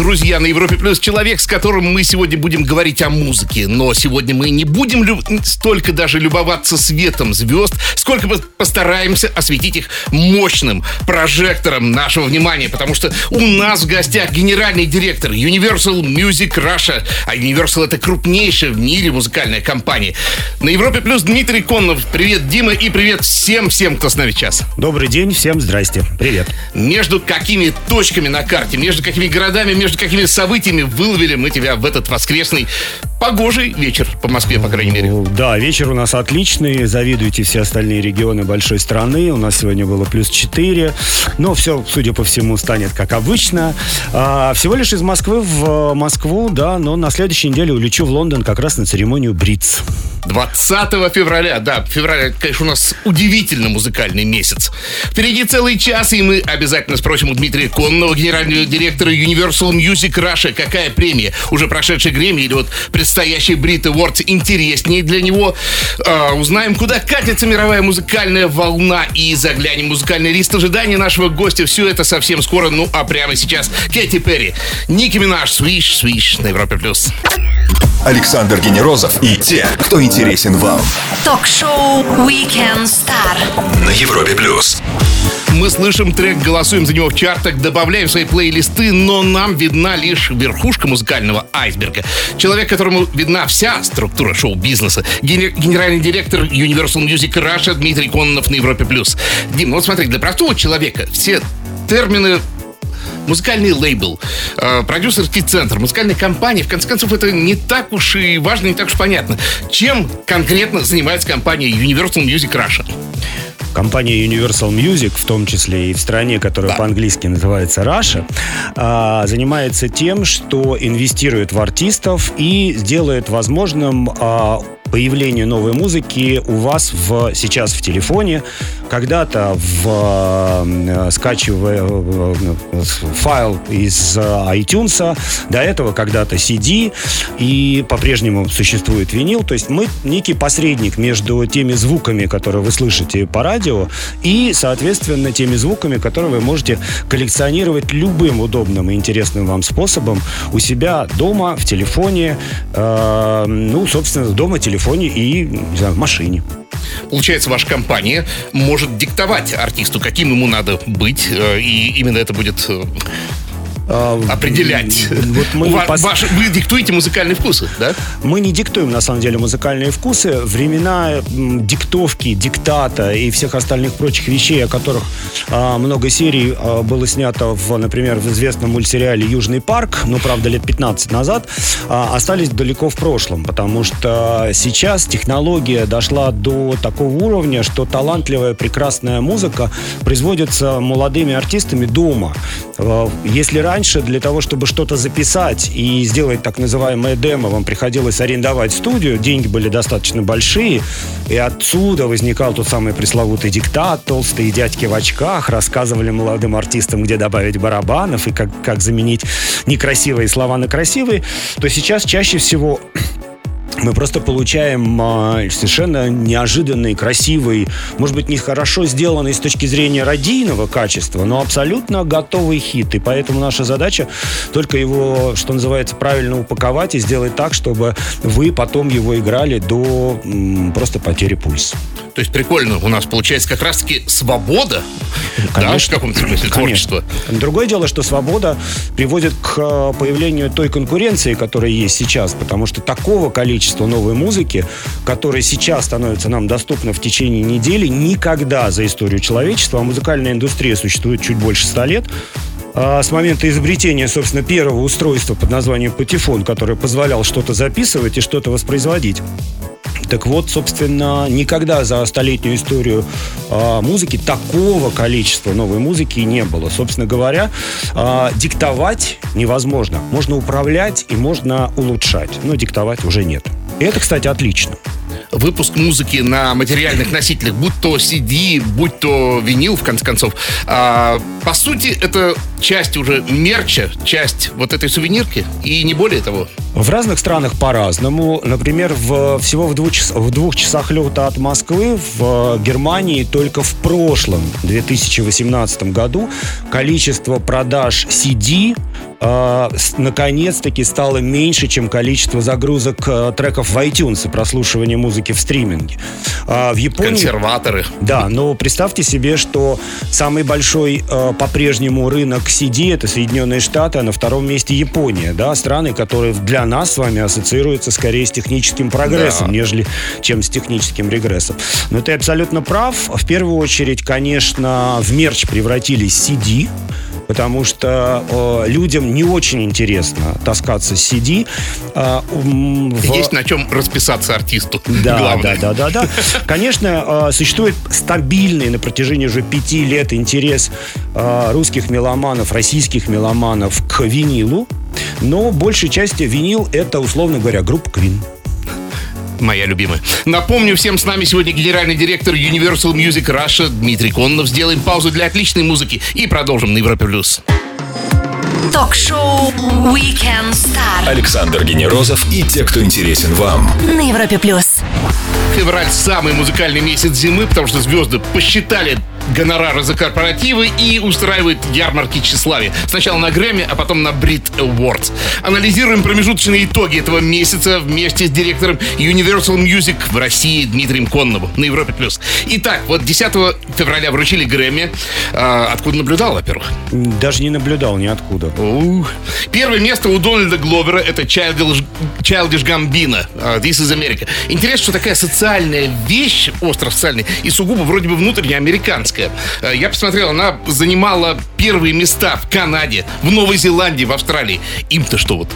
Друзья, на Европе Плюс человек, с которым мы сегодня будем говорить о музыке. Но сегодня мы не будем лю- столько даже любоваться светом звезд, сколько по- постараемся осветить их мощным прожектором нашего внимания. Потому что у нас в гостях генеральный директор Universal Music Russia. А Universal это крупнейшая в мире музыкальная компания. На Европе Плюс Дмитрий Коннов. Привет, Дима, и привет всем-всем, кто с нами сейчас. Добрый день, всем здрасте. Привет. Между какими точками на карте, между какими городами, между какими событиями выловили мы тебя в этот воскресный погожий вечер по Москве, по крайней мере. Да, вечер у нас отличный. Завидуйте все остальные регионы большой страны. У нас сегодня было плюс 4. Но все, судя по всему, станет как обычно. А, всего лишь из Москвы в Москву, да, но на следующей неделе улечу в Лондон как раз на церемонию Бриц. 20 февраля, да, февраль, конечно, у нас удивительно музыкальный месяц. Впереди целый час, и мы обязательно спросим у Дмитрия Конного, генерального директора Universal Music Russia, какая премия, уже прошедший Грэмми или вот предстоящий Brit Awards интереснее для него. А, узнаем, куда катится мировая музыкальная волна и заглянем в музыкальный лист ожидания нашего гостя. Все это совсем скоро, ну а прямо сейчас Кэти Перри, Ники Минаж, Свиш, Свиш на Европе+. плюс. Александр Генерозов и те, кто интересен вам. Ток-шоу Weekend Star. На Европе Плюс. Мы слышим трек, голосуем за него в чартах, добавляем в свои плейлисты, но нам видна лишь верхушка музыкального айсберга. Человек, которому видна вся структура шоу-бизнеса. Гене- генеральный директор Universal Music Russia Дмитрий Кононов на Европе+. плюс. Дим, ну вот смотри, для простого человека все термины музыкальный лейбл, э, продюсерский центр, музыкальная компания, в конце концов, это не так уж и важно, не так уж понятно. Чем конкретно занимается компания Universal Music Russia? Компания Universal Music, в том числе и в стране, которая Да. по-английски называется Russia, а, занимается тем, что инвестирует в артистов и делает возможным а, появление новой музыки у вас в, сейчас в телефоне, когда-то в э, скачивая э, э, файл из э, iTunes, до этого когда-то CD, и по-прежнему существует винил. То есть мы некий посредник между теми звуками, которые вы слышите по радио, и, соответственно, теми звуками, которые вы можете коллекционировать любым удобным и интересным вам способом у себя дома, в телефоне, э, ну, собственно, дома, телефоне и, не знаю, в машине. Получается, ваша компания может диктовать артисту, каким ему надо быть, э, и именно это будет э, А, определять. Вот мы Ва- пос- ваши- вы диктуете музыкальные вкусы, да? Мы не диктуем, на самом деле, музыкальные вкусы. Времена диктовки, диктата и всех остальных прочих вещей, о которых а, много серий а, было снято, в, например, в известном мультсериале «Южный парк», ну, правда, лет 15 назад, а, остались далеко в прошлом, потому что сейчас технология дошла до такого уровня, что талантливая, прекрасная музыка производится молодыми артистами дома. Э, Если раньше для того, чтобы что-то записать и сделать так называемое демо, вам приходилось арендовать студию, деньги были достаточно большие, и отсюда возникал тот самый пресловутый диктат, толстые дядьки в очках рассказывали молодым артистам, где добавить барабанов и как, как заменить некрасивые слова на красивые, то сейчас чаще всего мы просто получаем а, совершенно неожиданный, красивый, может быть, не хорошо сделанный с точки зрения радийного качества, но абсолютно готовый хит. И поэтому наша задача только его, что называется, правильно упаковать и сделать так, чтобы вы потом его играли до просто потери пульса. То есть прикольно, у нас получается как раз-таки свобода, да, в каком-то смысле творчества. Другое дело, что свобода приводит к э, появлению той конкуренции, которая есть сейчас, потому что такого количества новой музыки, которая сейчас становится нам доступна в течение недели, никогда за историю человечества, а музыкальная индустрия существует чуть больше ста лет, а, с момента изобретения, собственно, первого устройства под названием патефон, которое позволял что-то записывать и что-то воспроизводить. Так вот, собственно, никогда за столетнюю историю а, музыки такого количества новой музыки не было. Собственно говоря, а, диктовать невозможно. Можно управлять и можно улучшать, но диктовать уже нет. Это, кстати, отлично. Выпуск музыки на материальных носителях, будь то CD, будь то винил, в конце концов. А, по сути, это часть уже мерча, часть вот этой сувенирки, и не более того. В разных странах по-разному. Например, в, всего в двух, в двух часах лета от Москвы в Германии только в прошлом, 2018 году, количество продаж CD э, наконец-таки стало меньше, чем количество загрузок э, треков в iTunes и прослушивания музыки в стриминге. Э, в Японии... Консерваторы. Да, но представьте себе, что самый большой э, по-прежнему рынок CD это Соединенные Штаты, а на втором месте Япония, да, страны, которые для нас с вами ассоциируются скорее с техническим прогрессом, да. нежели чем с техническим регрессом. Но ты абсолютно прав. В первую очередь, конечно, в мерч превратились CD, потому что э, людям не очень интересно таскаться с CD. Э, в... Есть на чем расписаться артисту. Да, Главное. да, да, да, да. Конечно, э, существует стабильный на протяжении уже пяти лет интерес э, русских меломанов, российских меломанов к винилу, но большей части винил это, условно говоря, группа Queen моя любимая. Напомню, всем с нами сегодня генеральный директор Universal Music Russia Дмитрий Коннов. Сделаем паузу для отличной музыки и продолжим на Европе+. плюс. Ток-шоу Weekend Star. Александр Генерозов и те, кто интересен вам. На Европе+. плюс. Февраль самый музыкальный месяц зимы, потому что звезды посчитали гонорары за корпоративы и устраивает ярмарки тщеславия. Сначала на Грэмми, а потом на Brit Awards. Анализируем промежуточные итоги этого месяца вместе с директором Universal Music в России Дмитрием Конновым на Европе+. плюс. Итак, вот 10 февраля вручили Грэмми. А, откуда наблюдал, во-первых? Даже не наблюдал ниоткуда. Ух. Первое место у Дональда Гловера это Childish, Childish Gambino. This is America. Интересно, что такая социальная вещь, остро социальная, и сугубо вроде бы внутренне американская американская. Э, я посмотрел, она занимала первые места в Канаде, в Новой Зеландии, в Австралии. Им-то что вот?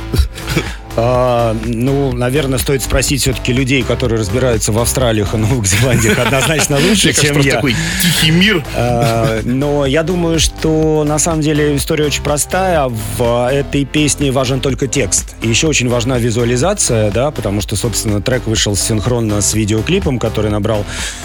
А, ну, наверное, стоит спросить все-таки людей, которые разбираются в Австралиях и Новых Зеландиях однозначно лучше, чем я. такой тихий мир. А, но я думаю, что на самом деле история очень простая. В этой песне важен только текст. И еще очень важна визуализация, да, потому что, собственно, трек вышел синхронно с видеоклипом, который набрал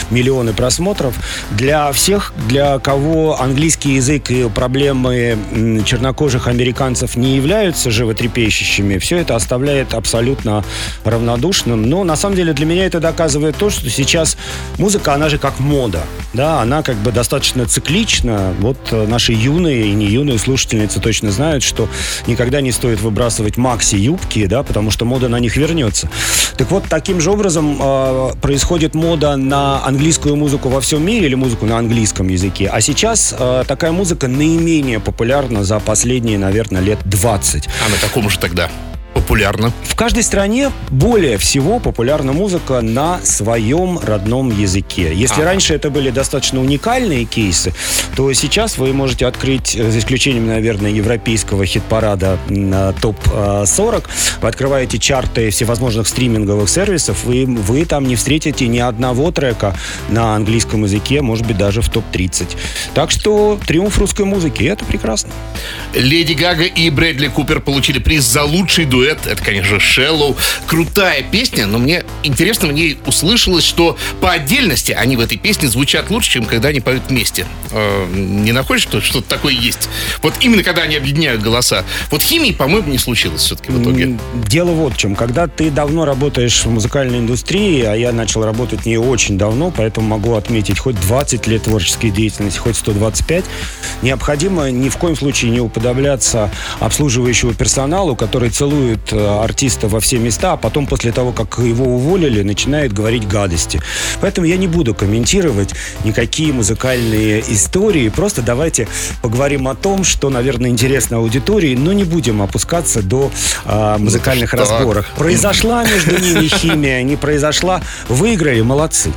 миллионы просмотров. Для всех, для кого английский язык и проблемы чернокожих американцев не являются животрепещущими, все это оставляется оставляет абсолютно равнодушным. Но на самом деле для меня это доказывает то, что сейчас музыка, она же как мода. Да, она как бы достаточно циклична. Вот э, наши юные и не юные слушательницы точно знают, что никогда не стоит выбрасывать макси-юбки, да, потому что мода на них вернется. Так вот, таким же образом э, происходит мода на английскую музыку во всем мире или музыку на английском языке. А сейчас э, такая музыка наименее популярна за последние, наверное, лет 20. А на каком же тогда? Популярна? В каждой стране более всего популярна музыка на своем родном языке. Если а. раньше это были достаточно уникальные кейсы, то сейчас вы можете открыть, э, за исключением, наверное, европейского хит-парада топ-40, вы открываете чарты всевозможных стриминговых сервисов, и вы там не встретите ни одного трека на английском языке, может быть, даже в топ-30. Так что триумф русской музыки, это прекрасно. Леди Гага и Брэдли Купер получили приз за лучший дуэт дуэт, это, конечно, Shallow. Крутая песня, но мне интересно в ней услышалось, что по отдельности они в этой песне звучат лучше, чем когда они поют вместе. Э, не находишь, что что-то такое есть? Вот именно когда они объединяют голоса. Вот химии, по-моему, не случилось все-таки в итоге. Дело вот в чем. Когда ты давно работаешь в музыкальной индустрии, а я начал работать не очень давно, поэтому могу отметить хоть 20 лет творческой деятельности, хоть 125, необходимо ни в коем случае не уподобляться обслуживающему персоналу, который целует э, артиста во все места, а потом после того, как его уволили, начинает говорить гадости. Поэтому я не буду комментировать никакие музыкальные истории. Просто давайте поговорим о том, что, наверное, интересно аудитории, но не будем опускаться до э, музыкальных ну, разборок. Произошла между ними химия, не произошла. Выиграли, молодцы.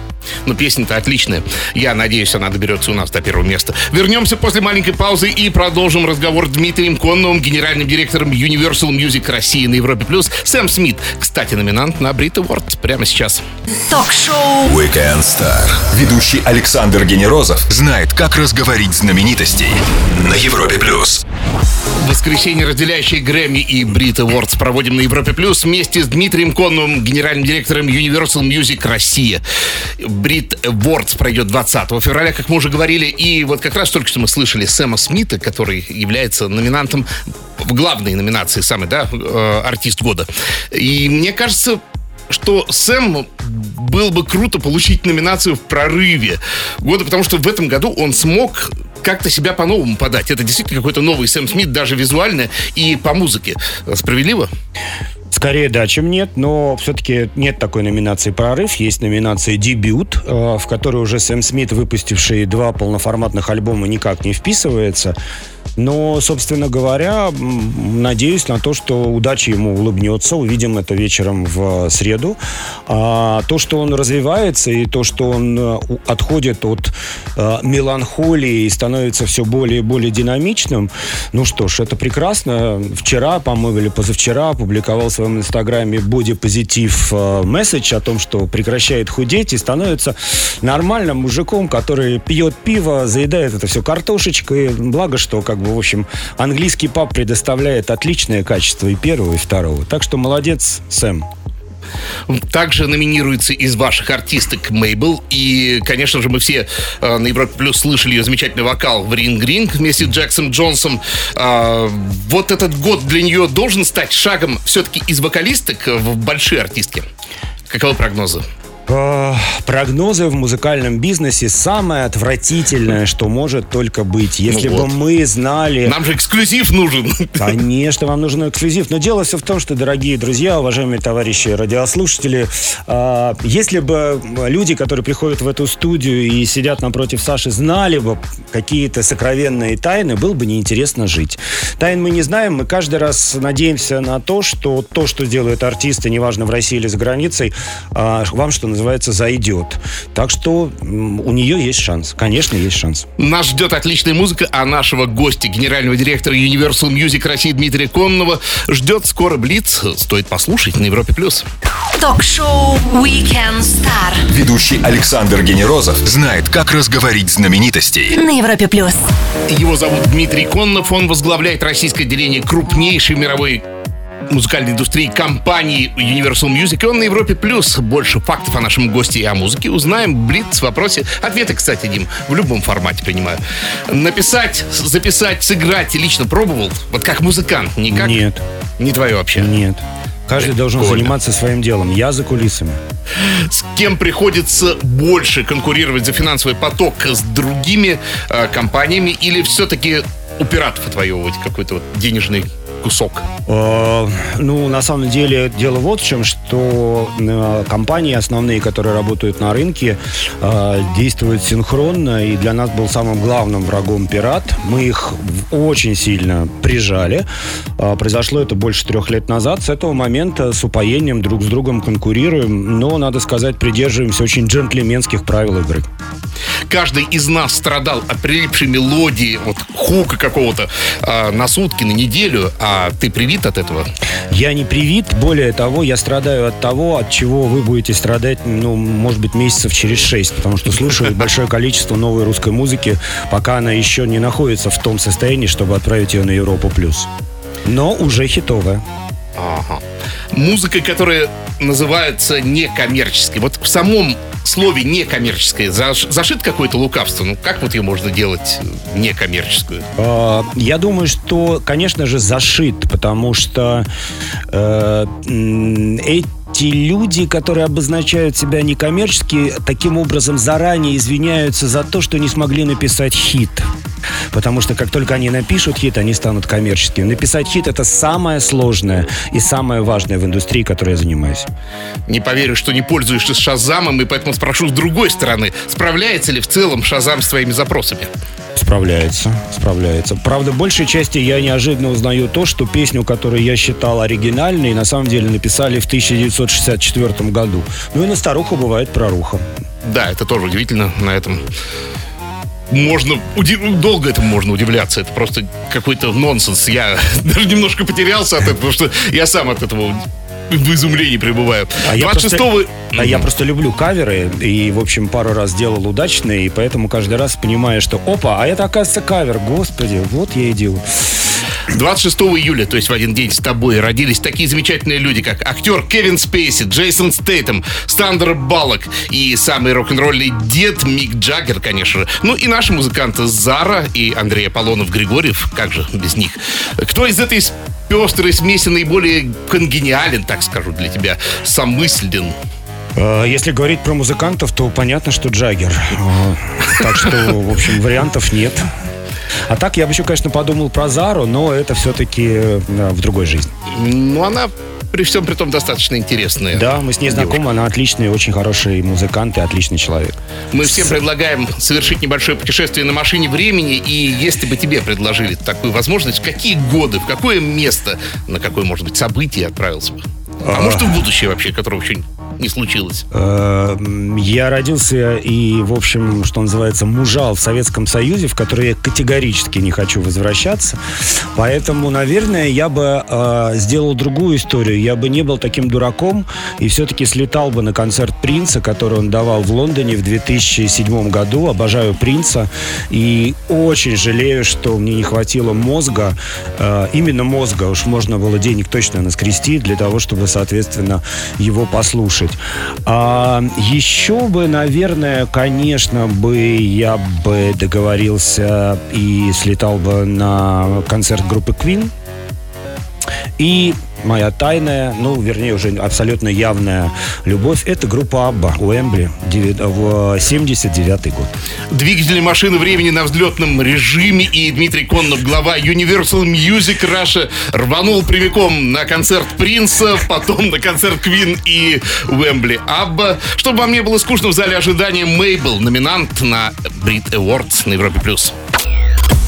Ну, песня-то отличная. Я надеюсь, она доберется у нас до первого места. Вернемся после маленькой паузы и продолжим разговор с Дмитрием Конновым, генеральным директором Universal Music России на Европе+. плюс. Сэм Смит, кстати, номинант на Brit Award прямо сейчас. Ток-шоу Weekend Star. Ведущий Александр Генерозов знает, как разговорить знаменитостей на Европе+. плюс. Воскресенье разделяющие Грэмми и Брит Awards проводим на Европе Плюс вместе с Дмитрием Конновым, генеральным директором Universal Music Россия. Брит Awards пройдет 20 февраля, как мы уже говорили. И вот как раз только что мы слышали Сэма Смита, который является номинантом в главной номинации самый, да, э, артист года. И мне кажется, что Сэм был бы круто получить номинацию в прорыве года, потому что в этом году он смог как-то себя по-новому подать. Это действительно какой-то новый Сэм Смит, даже визуально и по музыке. Справедливо? Скорее да, чем нет, но все-таки нет такой номинации «Прорыв». Есть номинация «Дебют», э, в которой уже Сэм Смит, выпустивший два полноформатных альбома, никак не вписывается. Но, собственно говоря, надеюсь на то, что удача ему улыбнется. Увидим это вечером в среду. А то, что он развивается, и то, что он э, отходит от э, меланхолии и становится все более и более динамичным, ну что ж, это прекрасно. Вчера, по-моему, или позавчера опубликовал в своем инстаграме бодипозитив э, месседж о том, что прекращает худеть и становится нормальным мужиком, который пьет пиво, заедает это все картошечкой. Благо, что как в общем, английский паб предоставляет отличное качество и первого, и второго. Так что молодец, Сэм. Также номинируется из ваших артисток Мейбл. И, конечно же, мы все э, на Европе Плюс слышали ее замечательный вокал в Ринг Ринг вместе с Джексом Джонсом. Э, вот этот год для нее должен стать шагом все-таки из вокалисток в большие артистки. Каковы прогнозы? Э, прогнозы в музыкальном бизнесе самое отвратительное, что может только быть. Если ну вот. бы мы знали... Нам же эксклюзив нужен. Конечно, вам нужен эксклюзив. Но дело все в том, что, дорогие друзья, уважаемые товарищи радиослушатели, э, если бы люди, которые приходят в эту студию и сидят напротив Саши, знали бы какие-то сокровенные тайны, было бы неинтересно жить. Тайн мы не знаем, мы каждый раз надеемся на то, что то, что делают артисты, неважно в России или за границей, э, вам что называется, зайдет. Так что у нее есть шанс. Конечно, есть шанс. Нас ждет отличная музыка, а нашего гостя, генерального директора Universal Music России Дмитрия Конного, ждет скоро Блиц. Стоит послушать на Европе+. плюс. Ток-шоу Weekend Star. Ведущий Александр Генерозов знает, как разговорить знаменитостей. На Европе+. плюс. Его зовут Дмитрий Коннов. Он возглавляет российское отделение крупнейшей мировой музыкальной индустрии компании Universal Music. И он на Европе Плюс. Больше фактов о нашем госте и о музыке узнаем. Блиц в вопросе. Ответы, кстати, Дим, в любом формате принимаю. Написать, записать, сыграть лично пробовал? Вот как музыкант? Никак? Нет. Не твое вообще? Нет. Каждый должен Прикольно. заниматься своим делом. Я за кулисами. С кем приходится больше конкурировать за финансовый поток? С другими э, компаниями или все-таки у пиратов отвоевывать какой-то вот денежный кусок? Э, ну, на самом деле, дело вот в чем, что э, компании основные, которые работают на рынке, э, действуют синхронно, и для нас был самым главным врагом пират. Мы их очень сильно прижали. Произошло это больше трех лет назад. С этого момента с упоением друг с другом конкурируем, но, надо сказать, придерживаемся очень джентльменских правил игры. Каждый из нас страдал от прилипшей мелодии, вот хука какого-то на сутки, на неделю, а ты привит от этого? Я не привит, более того, я страдаю от того, от чего вы будете страдать, ну, может быть, месяцев через шесть, потому что слушаю большое количество новой русской музыки, пока она еще не находится в том состоянии, чтобы отправить ее на Европу+. плюс. Но уже хитовая. Ага. Музыка, которая называется некоммерческой. Вот в самом слове некоммерческое зашит какое-то лукавство? Ну, как вот ее можно делать некоммерческую? А, я думаю, что, конечно же, зашит, потому что э, эти люди, которые обозначают себя некоммерчески, таким образом заранее извиняются за то, что не смогли написать хит. Потому что как только они напишут хит, они станут коммерческими. Написать хит это самое сложное и самое важное в индустрии, которой я занимаюсь. Не поверю, что не пользуешься Шазамом, и поэтому спрошу с другой стороны, справляется ли в целом Шазам с твоими запросами? Справляется, справляется. Правда, в большей части я неожиданно узнаю то, что песню, которую я считал оригинальной, на самом деле написали в 1964 году. Ну и на старуху бывает проруха. Да, это тоже удивительно на этом можно удив... долго этому можно удивляться. Это просто какой-то нонсенс. Я даже немножко потерялся от этого, потому что я сам от этого в изумлении пребываю. А 26 я просто, а я просто люблю каверы, и, в общем, пару раз делал удачные, и поэтому каждый раз понимаю, что опа, а это, оказывается, кавер, господи, вот я и делаю. 26 июля, то есть в один день с тобой, родились такие замечательные люди, как актер Кевин Спейси, Джейсон Стейтем, Стандер Баллок и самый рок-н-ролльный дед Мик Джаггер, конечно же. Ну и наши музыканты Зара и Андрей Аполлонов-Григорьев, как же без них. Кто из этой пестрой смеси наиболее конгениален, так скажу для тебя, самыслен? Э, если говорить про музыкантов, то понятно, что Джаггер. Э, так что, в общем, вариантов нет. А так я бы еще, конечно, подумал про Зару, но это все-таки э, в другой жизни. Ну, она при всем при том достаточно интересная. Да, мы с ней девушка. знакомы, она отличный, очень хороший музыкант и отличный человек. Мы всем предлагаем совершить небольшое путешествие на машине времени, и если бы тебе предложили такую возможность, в какие годы, в какое место, на какое, может быть, событие отправился бы? А, а может, в будущее вообще, которого еще не случилось? Э, я родился и, в общем, что называется, мужал в Советском Союзе, в который я категорически не хочу возвращаться. Поэтому, наверное, я бы э, сделал другую историю. Я бы не был таким дураком и все-таки слетал бы на концерт Принца, который он давал в Лондоне в 2007 году. Обожаю Принца и очень жалею, что мне не хватило мозга, э, именно мозга, уж можно было денег точно наскрести для того, чтобы, соответственно, его послушать. А, еще бы, наверное, конечно бы я бы договорился и слетал бы на концерт группы Queen. И моя тайная, ну, вернее, уже абсолютно явная любовь, это группа Абба, Уэмбли, в 79 год. Двигатели машины времени на взлетном режиме и Дмитрий Коннов, глава Universal Music Russia, рванул прямиком на концерт Принца, потом на концерт Квин и Уэмбли Абба. Чтобы вам не было скучно в зале ожидания, Мейбл, номинант на Brit Awards на Европе+. плюс.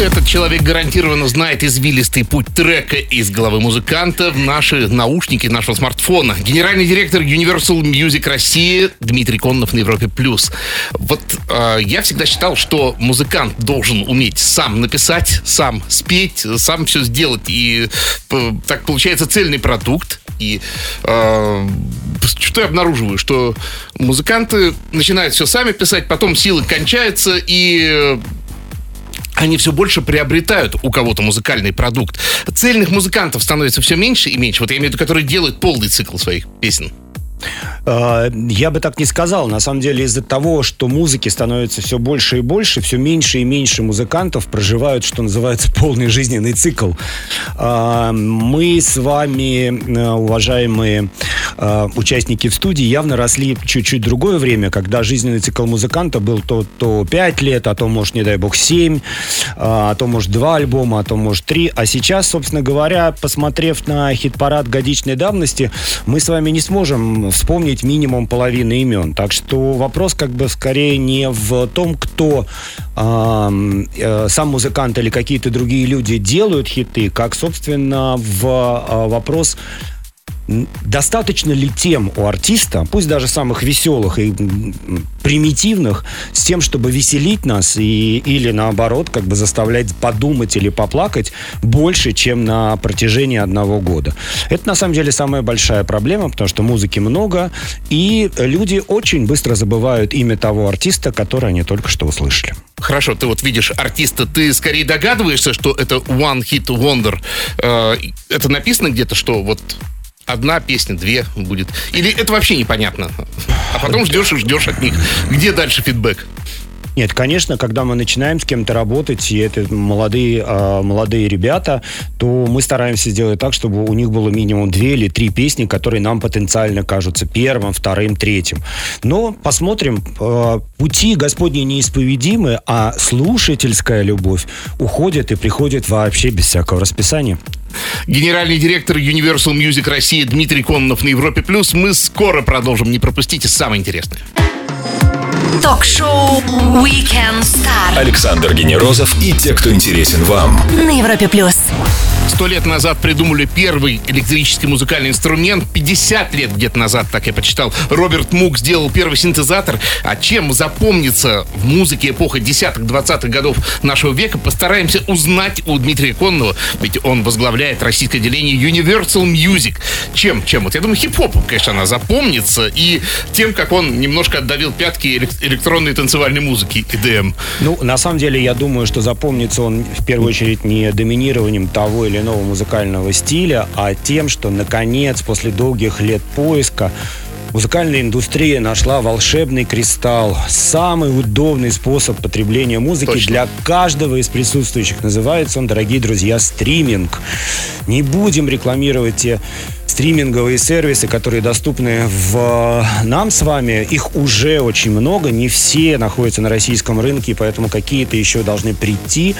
Этот человек гарантированно знает извилистый путь трека из головы музыканта в наши наушники нашего смартфона. Генеральный директор Universal Music России Дмитрий Коннов на Европе плюс. Вот э, я всегда считал, что музыкант должен уметь сам написать, сам спеть, сам все сделать. И э, так получается цельный продукт. И э, что я обнаруживаю? Что музыканты начинают все сами писать, потом силы кончаются, и они все больше приобретают у кого-то музыкальный продукт. Цельных музыкантов становится все меньше и меньше. Вот я имею в виду, которые делают полный цикл своих песен. А, я бы так не сказал. На самом деле из-за того, что музыки становится все больше и больше, все меньше и меньше музыкантов проживают, что называется, полный жизненный цикл. А, мы с вами, э, уважаемые а, участники в студии, явно росли чуть-чуть другое время, когда жизненный цикл музыканта был то, то 5 лет, а то, может, не дай бог, 7, а то, может, 2 альбома, а то, может, 3. А сейчас, собственно говоря, посмотрев на хит-парад годичной давности, мы с вами не сможем вспомнить минимум половины имен. Так что вопрос как бы скорее не в том, кто э, сам музыкант или какие-то другие люди делают хиты, как, собственно, в э, вопрос достаточно ли тем у артиста, пусть даже самых веселых и примитивных, с тем, чтобы веселить нас и, или наоборот, как бы заставлять подумать или поплакать больше, чем на протяжении одного года. Это на самом деле самая большая проблема, потому что музыки много, и люди очень быстро забывают имя того артиста, который они только что услышали. Хорошо, ты вот видишь артиста, ты скорее догадываешься, что это One Hit Wonder. Э, это написано где-то, что вот одна песня, две будет? Или это вообще непонятно? А потом ждешь и ждешь от них. Где дальше фидбэк? Нет, конечно, когда мы начинаем с кем-то работать, и это молодые, э, молодые ребята, то мы стараемся сделать так, чтобы у них было минимум две или три песни, которые нам потенциально кажутся первым, вторым, третьим. Но посмотрим. Э, пути Господни неисповедимы, а слушательская любовь уходит и приходит вообще без всякого расписания. Генеральный директор Universal Music России Дмитрий Кононов на Европе Плюс. Мы скоро продолжим. Не пропустите самое интересное. Ток-шоу Weekend Star. Александр Генерозов и те, кто интересен вам. На Европе Плюс. Сто лет назад придумали первый электрический музыкальный инструмент. 50 лет где-то назад, так я почитал, Роберт Мук сделал первый синтезатор. А чем запомнится в музыке эпохи десятых, двадцатых годов нашего века, постараемся узнать у Дмитрия Конного, ведь он возглавляет российское отделение Universal Music. Чем? Чем? Вот я думаю, хип-хопом, конечно, она запомнится. И тем, как он немножко отдавил пятки электронной танцевальной музыки, EDM. Ну, на самом деле, я думаю, что запомнится он в первую очередь не доминированием того или иного музыкального стиля, а тем, что, наконец, после долгих лет поиска, Музыкальная индустрия нашла волшебный кристалл. Самый удобный способ потребления музыки Точно. для каждого из присутствующих. Называется он, дорогие друзья, стриминг. Не будем рекламировать те стриминговые сервисы, которые доступны в нам с вами, их уже очень много, не все находятся на российском рынке, поэтому какие-то еще должны прийти.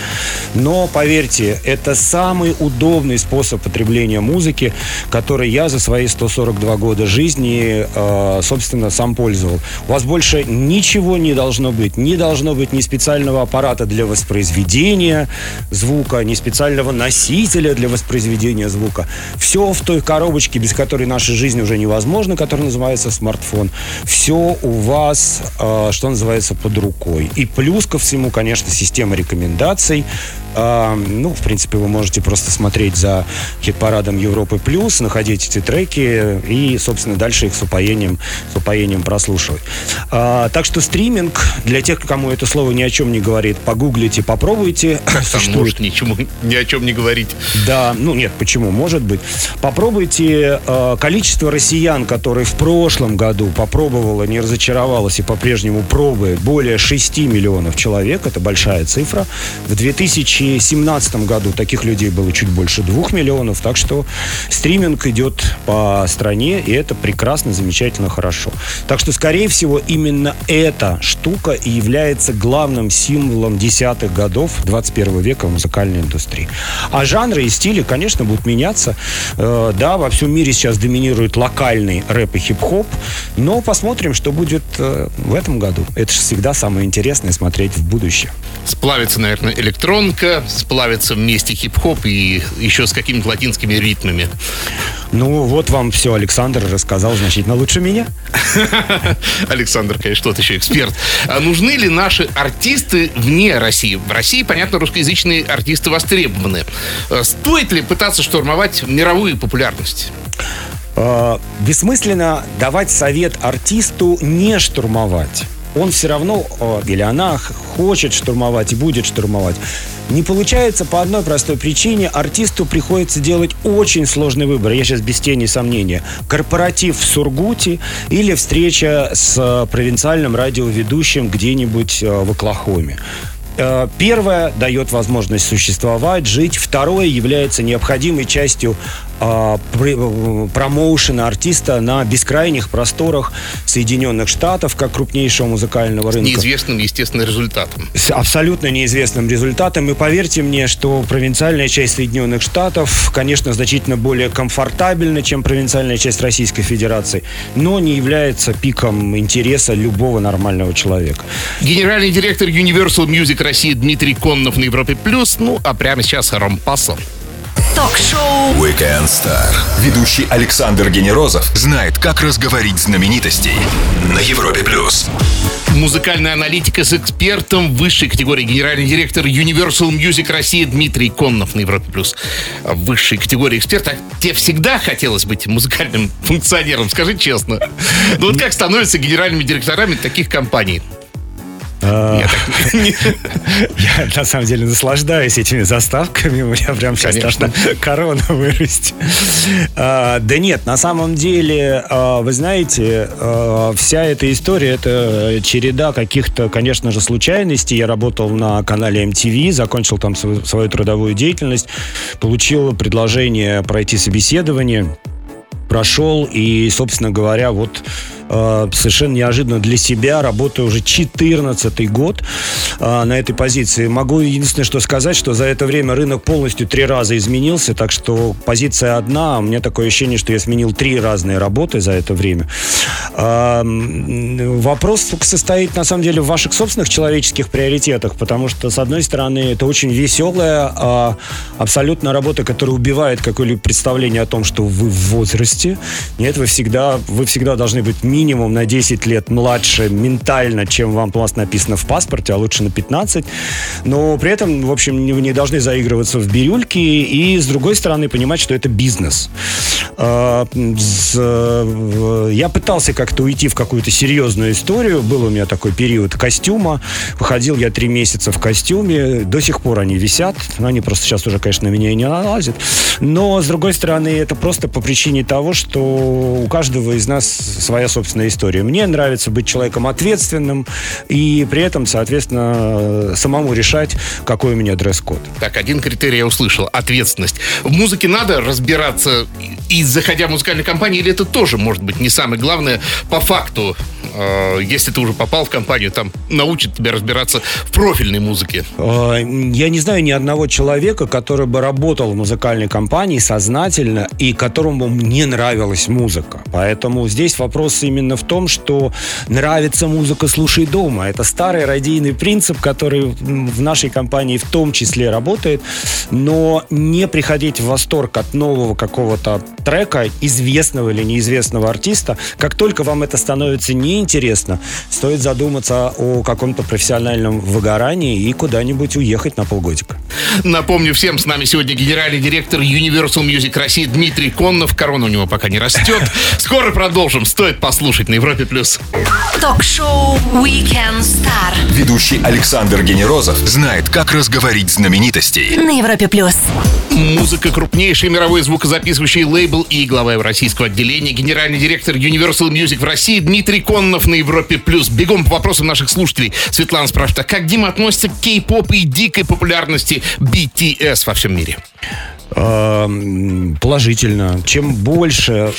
Но поверьте, это самый удобный способ потребления музыки, который я за свои 142 года жизни, э, собственно, сам пользовал. У вас больше ничего не должно быть. Не должно быть ни специального аппарата для воспроизведения звука, ни специального носителя для воспроизведения звука. Все в той коробочке коробочки, без которой наша жизнь уже невозможна, которая называется смартфон. Все у вас, э, что называется, под рукой. И плюс ко всему, конечно, система рекомендаций. Э, ну, в принципе, вы можете просто смотреть за хит-парадом Европы Плюс, находить эти треки и, собственно, дальше их с упоением, с упоением прослушивать. Э, так что стриминг, для тех, кому это слово ни о чем не говорит, погуглите, попробуйте. Там может ничему, ни о чем не говорить? Да, ну нет, почему? Может быть. Попробуйте э, количество россиян, которые в прошлом году попробовало, не разочаровалось и по-прежнему пробует, более 6 миллионов человек, это большая цифра. В 2017 году таких людей было чуть больше 2 миллионов, так что стриминг идет по стране, и это прекрасно, замечательно, хорошо. Так что, скорее всего, именно эта штука и является главным символом десятых годов 21 века в музыкальной индустрии. А жанры и стили, конечно, будут меняться. Э, да, во всем мире сейчас доминирует локальный рэп и хип-хоп, но посмотрим, что будет э, в этом году. Это же всегда самое интересное смотреть в будущее. Сплавится, наверное, электронка, сплавится вместе хип-хоп и еще с какими-то латинскими ритмами. Ну, вот вам все Александр рассказал значительно лучше меня. Александр, конечно, тот еще эксперт. А нужны ли наши артисты вне России? В России, понятно, русскоязычные артисты востребованы. Э, стоит ли пытаться штурмовать мировую популярность? Э, бессмысленно давать совет артисту не штурмовать. Он все равно, или она хочет штурмовать и будет штурмовать. Не получается по одной простой причине. Артисту приходится делать очень сложный выбор. Я сейчас без тени сомнения. Корпоратив в Сургуте или встреча с провинциальным радиоведущим где-нибудь э, в Оклахоме. Э, первое дает возможность существовать, жить. Второе является необходимой частью э, промоушена артиста на бескрайних просторах Соединенных Штатов, как крупнейшего музыкального рынка. С неизвестным, естественно, результатом. С абсолютно неизвестным результатом. И поверьте мне, что провинциальная часть Соединенных Штатов, конечно, значительно более комфортабельна, чем провинциальная часть Российской Федерации, но не является пиком интереса любого нормального человека. Генеральный директор Universal Music России Дмитрий Коннов на Европе Плюс. Ну, а прямо сейчас Ромпасо. Ток-шоу Weekend Star. Ведущий Александр Генерозов знает, как разговорить знаменитостей на Европе плюс. Музыкальная аналитика с экспертом высшей категории генеральный директор Universal Music России Дмитрий Коннов на Европе плюс. Высшей категории эксперта. Тебе всегда хотелось быть музыкальным функционером, скажи честно. Ну вот как становятся генеральными директорами таких компаний? Я на самом деле наслаждаюсь этими заставками. У меня прям сейчас должна корона вырасти. А, да нет, на самом деле, а, вы знаете, а, вся эта история это череда каких-то, конечно же, случайностей. Я работал на канале MTV, закончил там свою трудовую деятельность, получил предложение пройти собеседование, прошел и, собственно говоря, вот э, совершенно неожиданно для себя. Работаю уже 14 год э, на этой позиции. Могу единственное, что сказать, что за это время рынок полностью три раза изменился, так что позиция одна. У меня такое ощущение, что я сменил три разные работы за это время. Э, вопрос состоит, на самом деле, в ваших собственных человеческих приоритетах, потому что, с одной стороны, это очень веселая, э, абсолютно работа, которая убивает какое-либо представление о том, что вы в возрасте. Нет, вы всегда, вы всегда должны быть минимум на 10 лет младше ментально, чем вам пласт написано в паспорте, а лучше на 15. Но при этом, в общем, не должны заигрываться в бирюльки и, с другой стороны, понимать, что это бизнес. А, я пытался как-то уйти в какую-то серьезную историю. Был у меня такой период костюма. Походил я три месяца в костюме. До сих пор они висят. Они просто сейчас уже, конечно, на меня и не налазят. Но, с другой стороны, это просто по причине того, что у каждого из нас своя собственная история. Мне нравится быть человеком ответственным и при этом, соответственно, самому решать, какой у меня дресс-код. Так, один критерий я услышал. Ответственность. В музыке надо разбираться и заходя в музыкальную компанию, или это тоже может быть не самое главное по факту Э, если ты уже попал в компанию, там научат тебя разбираться в профильной музыке? Э, я не знаю ни одного человека, который бы работал в музыкальной компании сознательно и которому не нравилась музыка. Поэтому здесь вопрос именно в том, что нравится музыка, слушай дома. Это старый радийный принцип, который в нашей компании в том числе работает, но не приходить в восторг от нового какого-то трека, известного или неизвестного артиста, как только вам это становится не интересно, стоит задуматься о каком-то профессиональном выгорании и куда-нибудь уехать на полгодика. Напомню всем, с нами сегодня генеральный директор Universal Music России Дмитрий Коннов. Корона у него пока не растет. Скоро продолжим. Стоит послушать на Европе+. плюс. Ток-шоу Weekend Star. Ведущий Александр Генерозов знает, как разговорить знаменитостей. На Европе+. плюс. Музыка крупнейший мировой звукозаписывающий лейбл и глава российского отделения, генеральный директор Universal Music в России Дмитрий Коннов на Европе+. плюс. Бегом по вопросам наших слушателей. Светлана спрашивает, а как Дима относится к кей-поп и дикой популярности BTS во всем мире? Положительно. Чем больше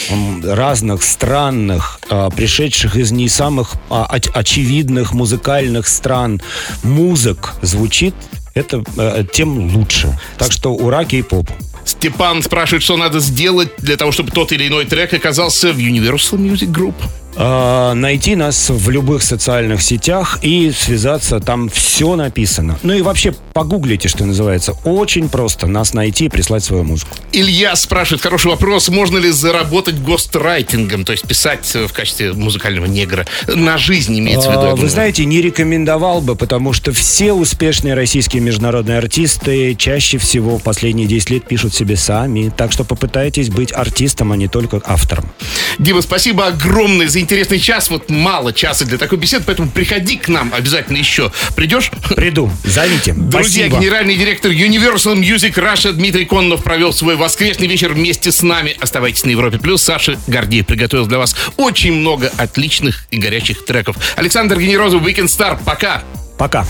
разных странных, а, пришедших из не самых а, очевидных музыкальных стран музык звучит, это э, тем лучше. Так что ура кей-поп. Степан спрашивает, что надо сделать для того, чтобы тот или иной трек оказался в Universal Music Group. А, найти нас в любых социальных сетях и связаться. Там все написано. Ну и вообще погуглите, что называется. Очень просто нас найти и прислать свою музыку. Илья спрашивает хороший вопрос. Можно ли заработать гострайтингом, то есть писать в качестве музыкального негра? На жизнь имеется в виду. А, вы знаете, не рекомендовал бы, потому что все успешные российские международные артисты чаще всего в последние 10 лет пишут себе сами. Так что попытайтесь быть артистом, а не только автором. Дима, спасибо огромное за интересный час. Вот мало часа для такой беседы, поэтому приходи к нам обязательно еще. Придешь? Приду. Зовите. Друзья, Спасибо. генеральный директор Universal Music Russia Дмитрий Коннов провел свой воскресный вечер вместе с нами. Оставайтесь на Европе Плюс. Саша Гордеев приготовил для вас очень много отличных и горячих треков. Александр Генерозов, Weekend Star. Пока. Пока.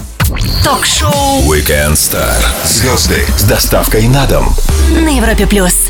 Ток-шоу Weekend Star. Звезды с доставкой на дом. на Европе Плюс.